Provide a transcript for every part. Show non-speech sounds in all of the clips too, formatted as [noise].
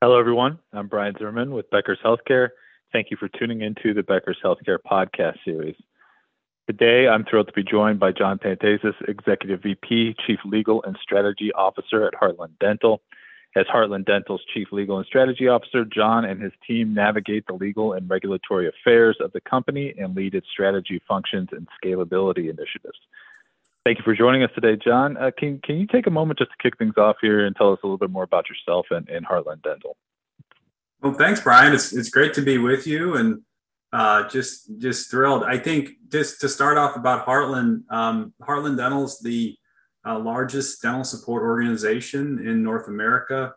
Hello, everyone. I'm Brian Zimmerman with Becker's Healthcare. Thank you for tuning into the Becker's Healthcare podcast series. Today, I'm thrilled to be joined by John Pantazis, Executive VP, Chief Legal and Strategy Officer at Heartland Dental. As Heartland Dental's Chief Legal and Strategy Officer, John and his team navigate the legal and regulatory affairs of the company and lead its strategy functions and scalability initiatives. Thank you for joining us today, John. Uh, can, can you take a moment just to kick things off here and tell us a little bit more about yourself and, and Heartland Dental? Well, thanks, Brian. It's, it's great to be with you and uh, just just thrilled. I think just to start off about Heartland, um, Heartland Dental is the uh, largest dental support organization in North America.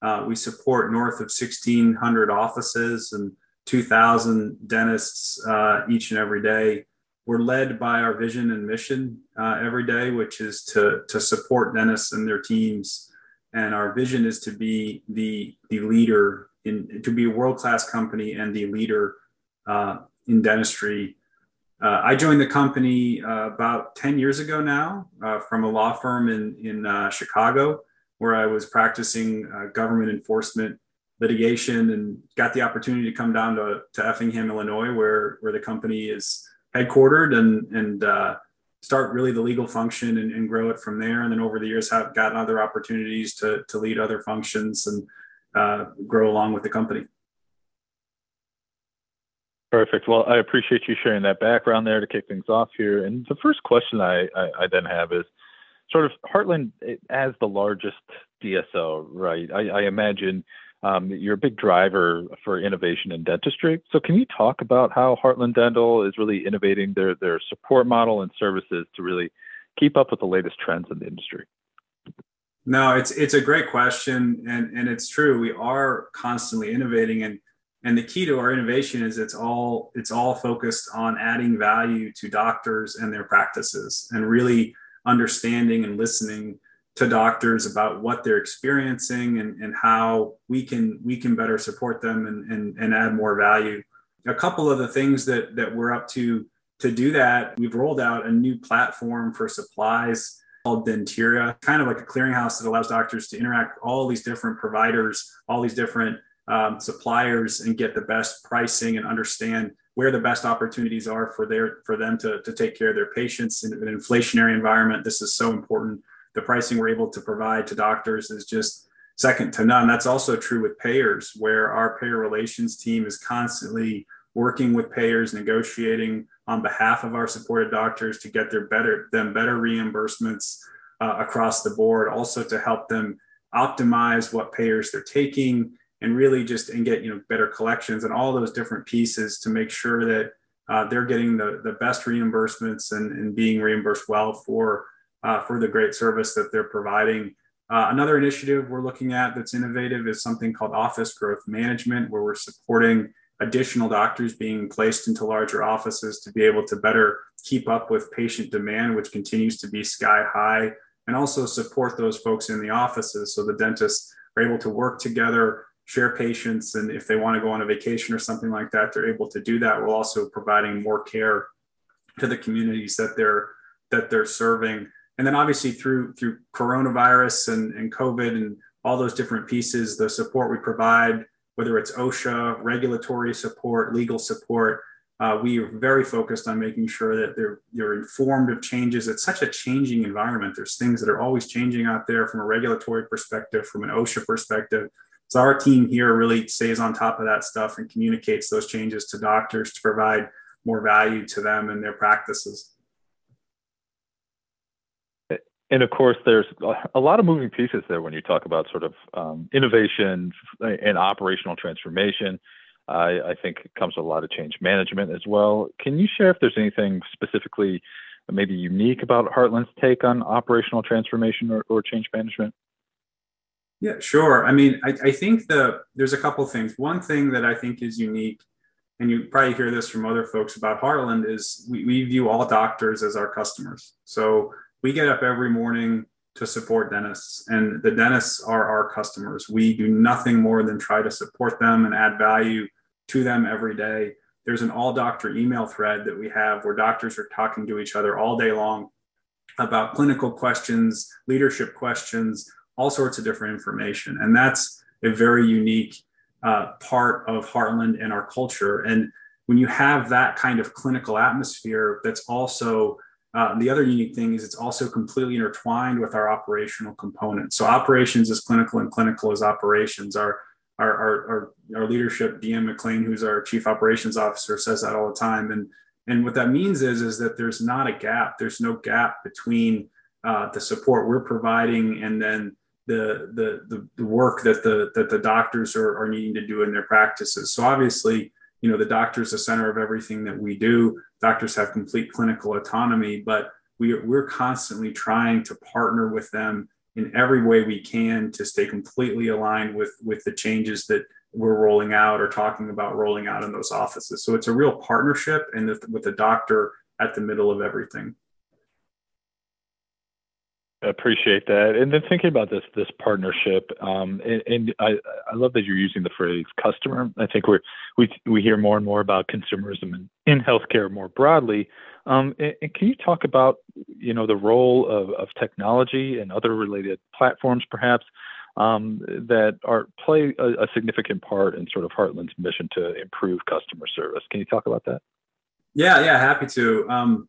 Uh, we support north of 1,600 offices and 2,000 dentists uh, each and every day. We're led by our vision and mission uh, every day, which is to, to support dentists and their teams. And our vision is to be the, the leader in, to be a world-class company and the leader uh, in dentistry. Uh, I joined the company uh, about 10 years ago now uh, from a law firm in, in uh, Chicago, where I was practicing government enforcement litigation and got the opportunity to come down to, to Effingham, Illinois, where, where the company is headquartered and, and uh, start really the legal function and, and, grow it from there. And then over the years, have gotten other opportunities to, to lead other functions and uh, grow along with the company. Perfect. Well, I appreciate you sharing that background there to kick things off here. And the first question I, I, I then have is sort of Heartland eh, as the largest DSO, right? I, I imagine um, you're a big driver for innovation in dentistry. So, can you talk about how Heartland Dental is really innovating their, their support model and services to really keep up with the latest trends in the industry? No, it's it's a great question, and and it's true. We are constantly innovating, and and the key to our innovation is it's all it's all focused on adding value to doctors and their practices and really understanding and listening to doctors about what they're experiencing and, and how we can we can better support them and, and, and add more value. A couple of the things that that we're up to to do that we've rolled out a new platform for supplies called Dentira, kind of like a clearinghouse that allows doctors to interact with all these different providers, all these different um, suppliers and get the best pricing and understand where the best opportunities are for their for them to, to take care of their patients in an inflationary environment. This is so important the pricing we're able to provide to doctors is just second to none. That's also true with payers where our payer relations team is constantly working with payers negotiating on behalf of our supported doctors to get their better them better reimbursements uh, across the board. Also to help them optimize what payers they're taking and really just and get you know better collections and all those different pieces to make sure that uh, they're getting the, the best reimbursements and, and being reimbursed well for uh, for the great service that they're providing. Uh, another initiative we're looking at that's innovative is something called office growth management, where we're supporting additional doctors being placed into larger offices to be able to better keep up with patient demand, which continues to be sky high, and also support those folks in the offices so the dentists are able to work together share patients and if they want to go on a vacation or something like that they're able to do that while also providing more care to the communities that they're that they're serving and then obviously through through coronavirus and, and covid and all those different pieces the support we provide whether it's osha regulatory support legal support uh, we are very focused on making sure that they're they're informed of changes. It's such a changing environment. There's things that are always changing out there from a regulatory perspective from an osha perspective. So our team here really stays on top of that stuff and communicates those changes to doctors to provide more value to them and their practices. And of course, there's a lot of moving pieces there when you talk about sort of um, innovation and operational transformation. I, I think it comes a lot of change management as well. Can you share if there's anything specifically maybe unique about Heartland's take on operational transformation or, or change management? Yeah, sure. I mean, I, I think the there's a couple things. One thing that I think is unique, and you probably hear this from other folks about Heartland, is we, we view all doctors as our customers. So we get up every morning to support dentists, and the dentists are our customers. We do nothing more than try to support them and add value to them every day. There's an all doctor email thread that we have where doctors are talking to each other all day long about clinical questions, leadership questions, all sorts of different information. And that's a very unique uh, part of Heartland and our culture. And when you have that kind of clinical atmosphere, that's also uh, the other unique thing is it's also completely intertwined with our operational component. So operations is clinical and clinical is operations. Our our, our, our, our leadership, DM McLean, who's our chief operations officer, says that all the time. And and what that means is is that there's not a gap. There's no gap between uh, the support we're providing and then the, the the the work that the that the doctors are, are needing to do in their practices. So obviously, you know, the doctor's the center of everything that we do. Doctors have complete clinical autonomy, but we, we're constantly trying to partner with them in every way we can to stay completely aligned with with the changes that we're rolling out or talking about rolling out in those offices. So it's a real partnership and with the doctor at the middle of everything. Appreciate that. And then thinking about this this partnership, um, and, and I, I love that you're using the phrase customer. I think we're we we hear more and more about consumerism in, in healthcare more broadly. Um, and, and, can you talk about you know the role of, of technology and other related platforms, perhaps, um, that are play a, a, significant part in sort of Heartland's mission to improve customer service? Can you talk about that? Yeah, yeah, happy to. Um,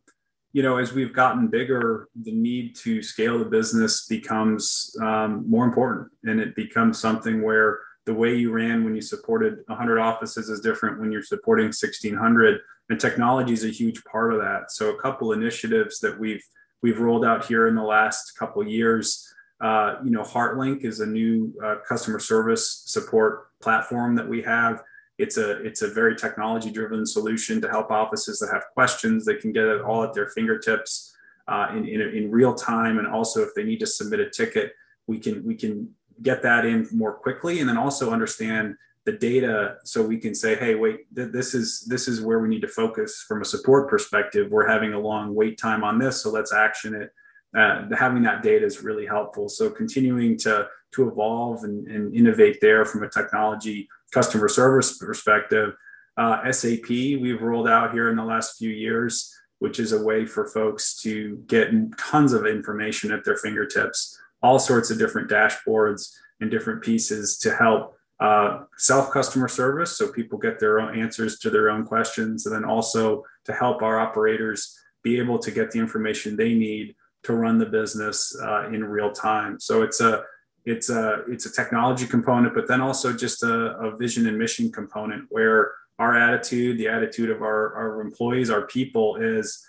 you know, as we've gotten bigger, the need to scale the business becomes um, more important, and it becomes something where the way you ran when you supported 100 offices is different when you're supporting 1600 and technology is a huge part of that. So a couple initiatives that we've we've rolled out here in the last couple years uh, you know heartlink is a new uh, customer service support platform that we have it's a it's a very technology driven solution to help offices that have questions. They can get it all at their fingertips uh, in, in, in real time, and also if they need to submit a ticket, we can we can get that in more quickly, and then also understand the data so we can say hey wait th- this is this is where we need to focus from a support perspective. We're having a long wait time on this so let's action it. Uh, having that data is really helpful. So continuing to to evolve and, and innovate there from a technology customer service perspective. Uh, SAP, we've rolled out here in the last few years, which is a way for folks to get tons of information at their fingertips, all sorts of different dashboards and different pieces to help uh, self customer service. So people get their own answers to their own questions, and then also to help our operators be able to get the information they need to run the business uh, in real time. So it's a it's a it's a technology component, but then also just a, a vision and mission component where our attitude, the attitude of our, our employees, our people is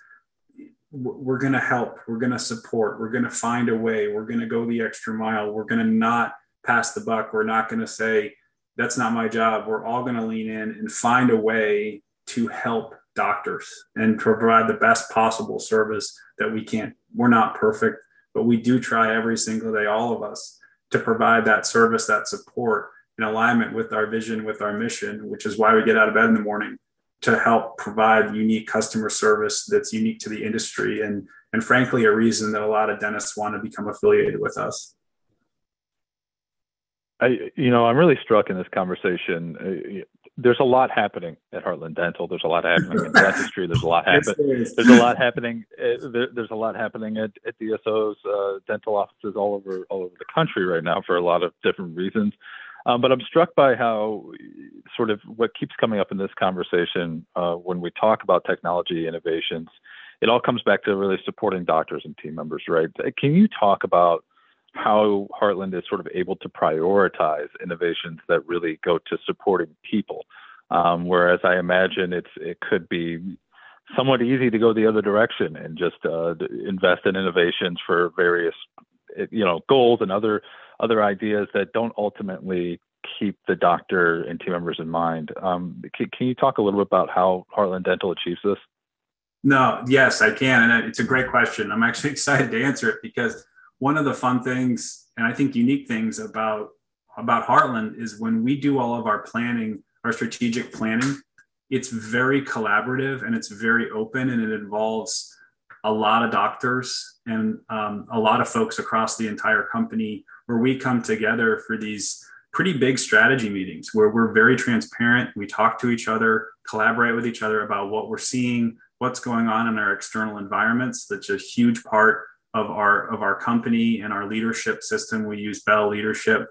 we're going to help, we're going to support, we're going to find a way, we're going to go the extra mile, we're going to not pass the buck, we're not going to say that's not my job. We're all going to lean in and find a way to help doctors and provide the best possible service that we can. We're not perfect, but we do try every single day, all of us to provide that service, that support in alignment with our vision, with our mission, which is why we get out of bed in the morning to help provide unique customer service that's unique to the industry and and frankly a reason that a lot of dentists want to become affiliated with us. I, you know, I'm really struck in this conversation. There's a lot happening at Heartland Dental. There's a lot happening in [laughs] dentistry. There's a lot happening. There's a lot happening. Uh, there, there's a lot happening at, at DSO's uh, dental offices all over all over the country right now for a lot of different reasons. Um, but I'm struck by how sort of what keeps coming up in this conversation uh, when we talk about technology innovations. It all comes back to really supporting doctors and team members, right? Can you talk about how Heartland is sort of able to prioritize innovations that really go to supporting people. Um, whereas I imagine it's it could be somewhat easy to go the other direction and just uh, invest in innovations for various you know goals and other other ideas that don't ultimately keep the doctor and team members in mind. Um, can, can, you talk a little bit about how Heartland Dental achieves this? No, yes, I can, and it's a great question. I'm actually [laughs] excited to answer it because one of the fun things and I think unique things about about Heartland is when we do all of our planning, our strategic planning, it's very collaborative and it's very open and it involves a lot of doctors and um, a lot of folks across the entire company where we come together for these pretty big strategy meetings where we're very transparent. We talk to each other, collaborate with each other about what we're seeing, what's going on in our external environments. That's a huge part of our of our company and our leadership system. We use Bell Leadership,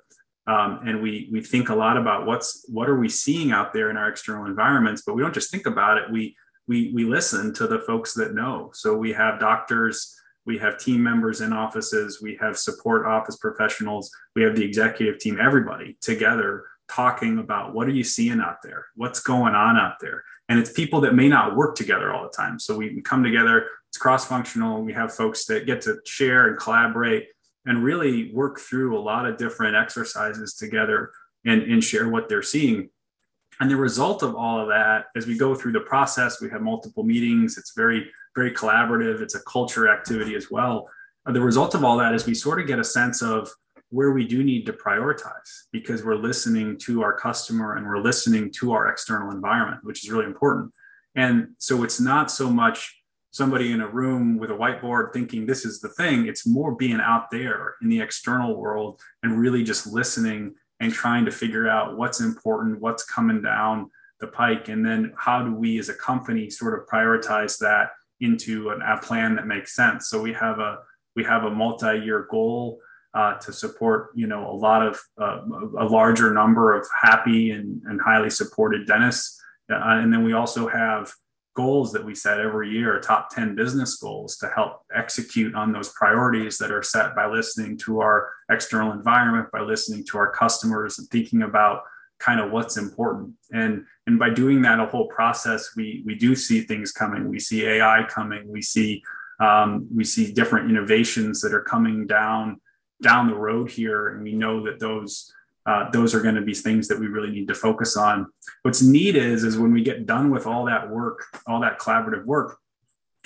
Um, and we we think a lot about what's what are we seeing out there in our external environments, but we don't just think about it. We we we listen to the folks that know. So we have doctors, we have team members in offices, we have support office professionals, we have the executive team, everybody together talking about what are you seeing out there, what's going on out there, and it's people that may not work together all the time. So we come together. It's cross functional. We have folks that get to share and collaborate and really work through a lot of different exercises together and, and share what they're seeing. And the result of all of that, as we go through the process, we have multiple meetings. It's very, very collaborative. It's a culture activity as well. Uh, the result of all that is we sort of get a sense of where we do need to prioritize because we're listening to our customer and we're listening to our external environment, which is really important. And so it's not so much somebody in a room with a whiteboard thinking this is the thing. It's more being out there in the external world and really just listening and trying to figure out what's important, what's coming down the pike, and then how do we as a company sort of prioritize that into an, a plan that makes sense. So we have a we have a multi-year goal uh, to support you know a lot of uh, a larger number of happy and, and highly supported dentists, uh, and then we also have goals that we set every year, top 10 business goals to help execute on those priorities that are set by listening to our external environment, by listening to our customers and thinking about kind of what's important. And, and by doing that a whole process, we, we do see things coming. We see AI coming. We see, um, we see different innovations that are coming down, down the road here. And we know that those, uh, those are going to be things that we really need to focus on. What's neat is, is when we get done with all that work, all that collaborative work,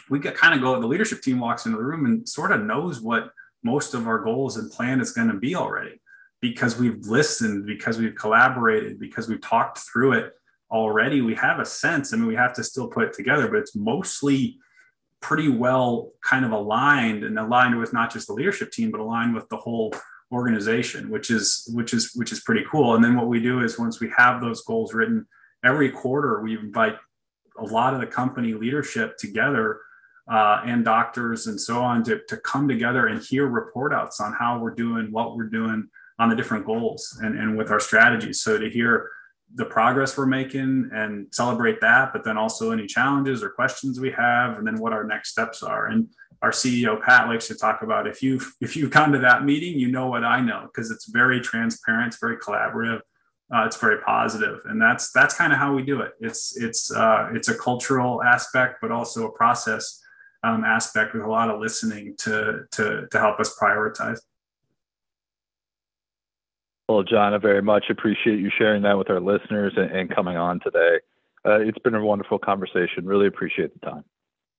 we get kind of go, the leadership team walks into the room and sort of knows what most of our goals and plan is going to be already because we've listened, because we've collaborated, because we've talked through it already. We have a sense. I mean, we have to still put it together, but it's mostly pretty well kind of aligned and aligned with not just the leadership team, but aligned with the whole organization, which is which is which is pretty cool. And then what we do is once we have those goals written, every quarter we invite a lot of the company leadership together uh, and doctors and so on to, to come together and hear report outs on how we're doing, what we're doing on the different goals and, and with our strategies. So to hear the progress we're making and celebrate that, but then also any challenges or questions we have, and then what our next steps are. And our CEO Pat likes to talk about if you've if you've come to that meeting, you know what I know because it's very transparent, it's very collaborative, uh, it's very positive, and that's that's kind of how we do it. It's it's uh, it's a cultural aspect, but also a process um, aspect with a lot of listening to to to help us prioritize. Well, John, I very much appreciate you sharing that with our listeners and, and coming on today. Uh, it's been a wonderful conversation. Really appreciate the time.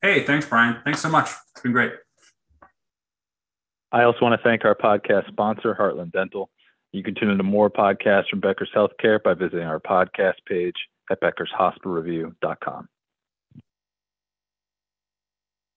Hey, thanks, Brian. Thanks so much. It's been great. I also want to thank our podcast sponsor, Heartland Dental. You can tune into more podcasts from Becker's Healthcare by visiting our podcast page at beckershospitalreview.com.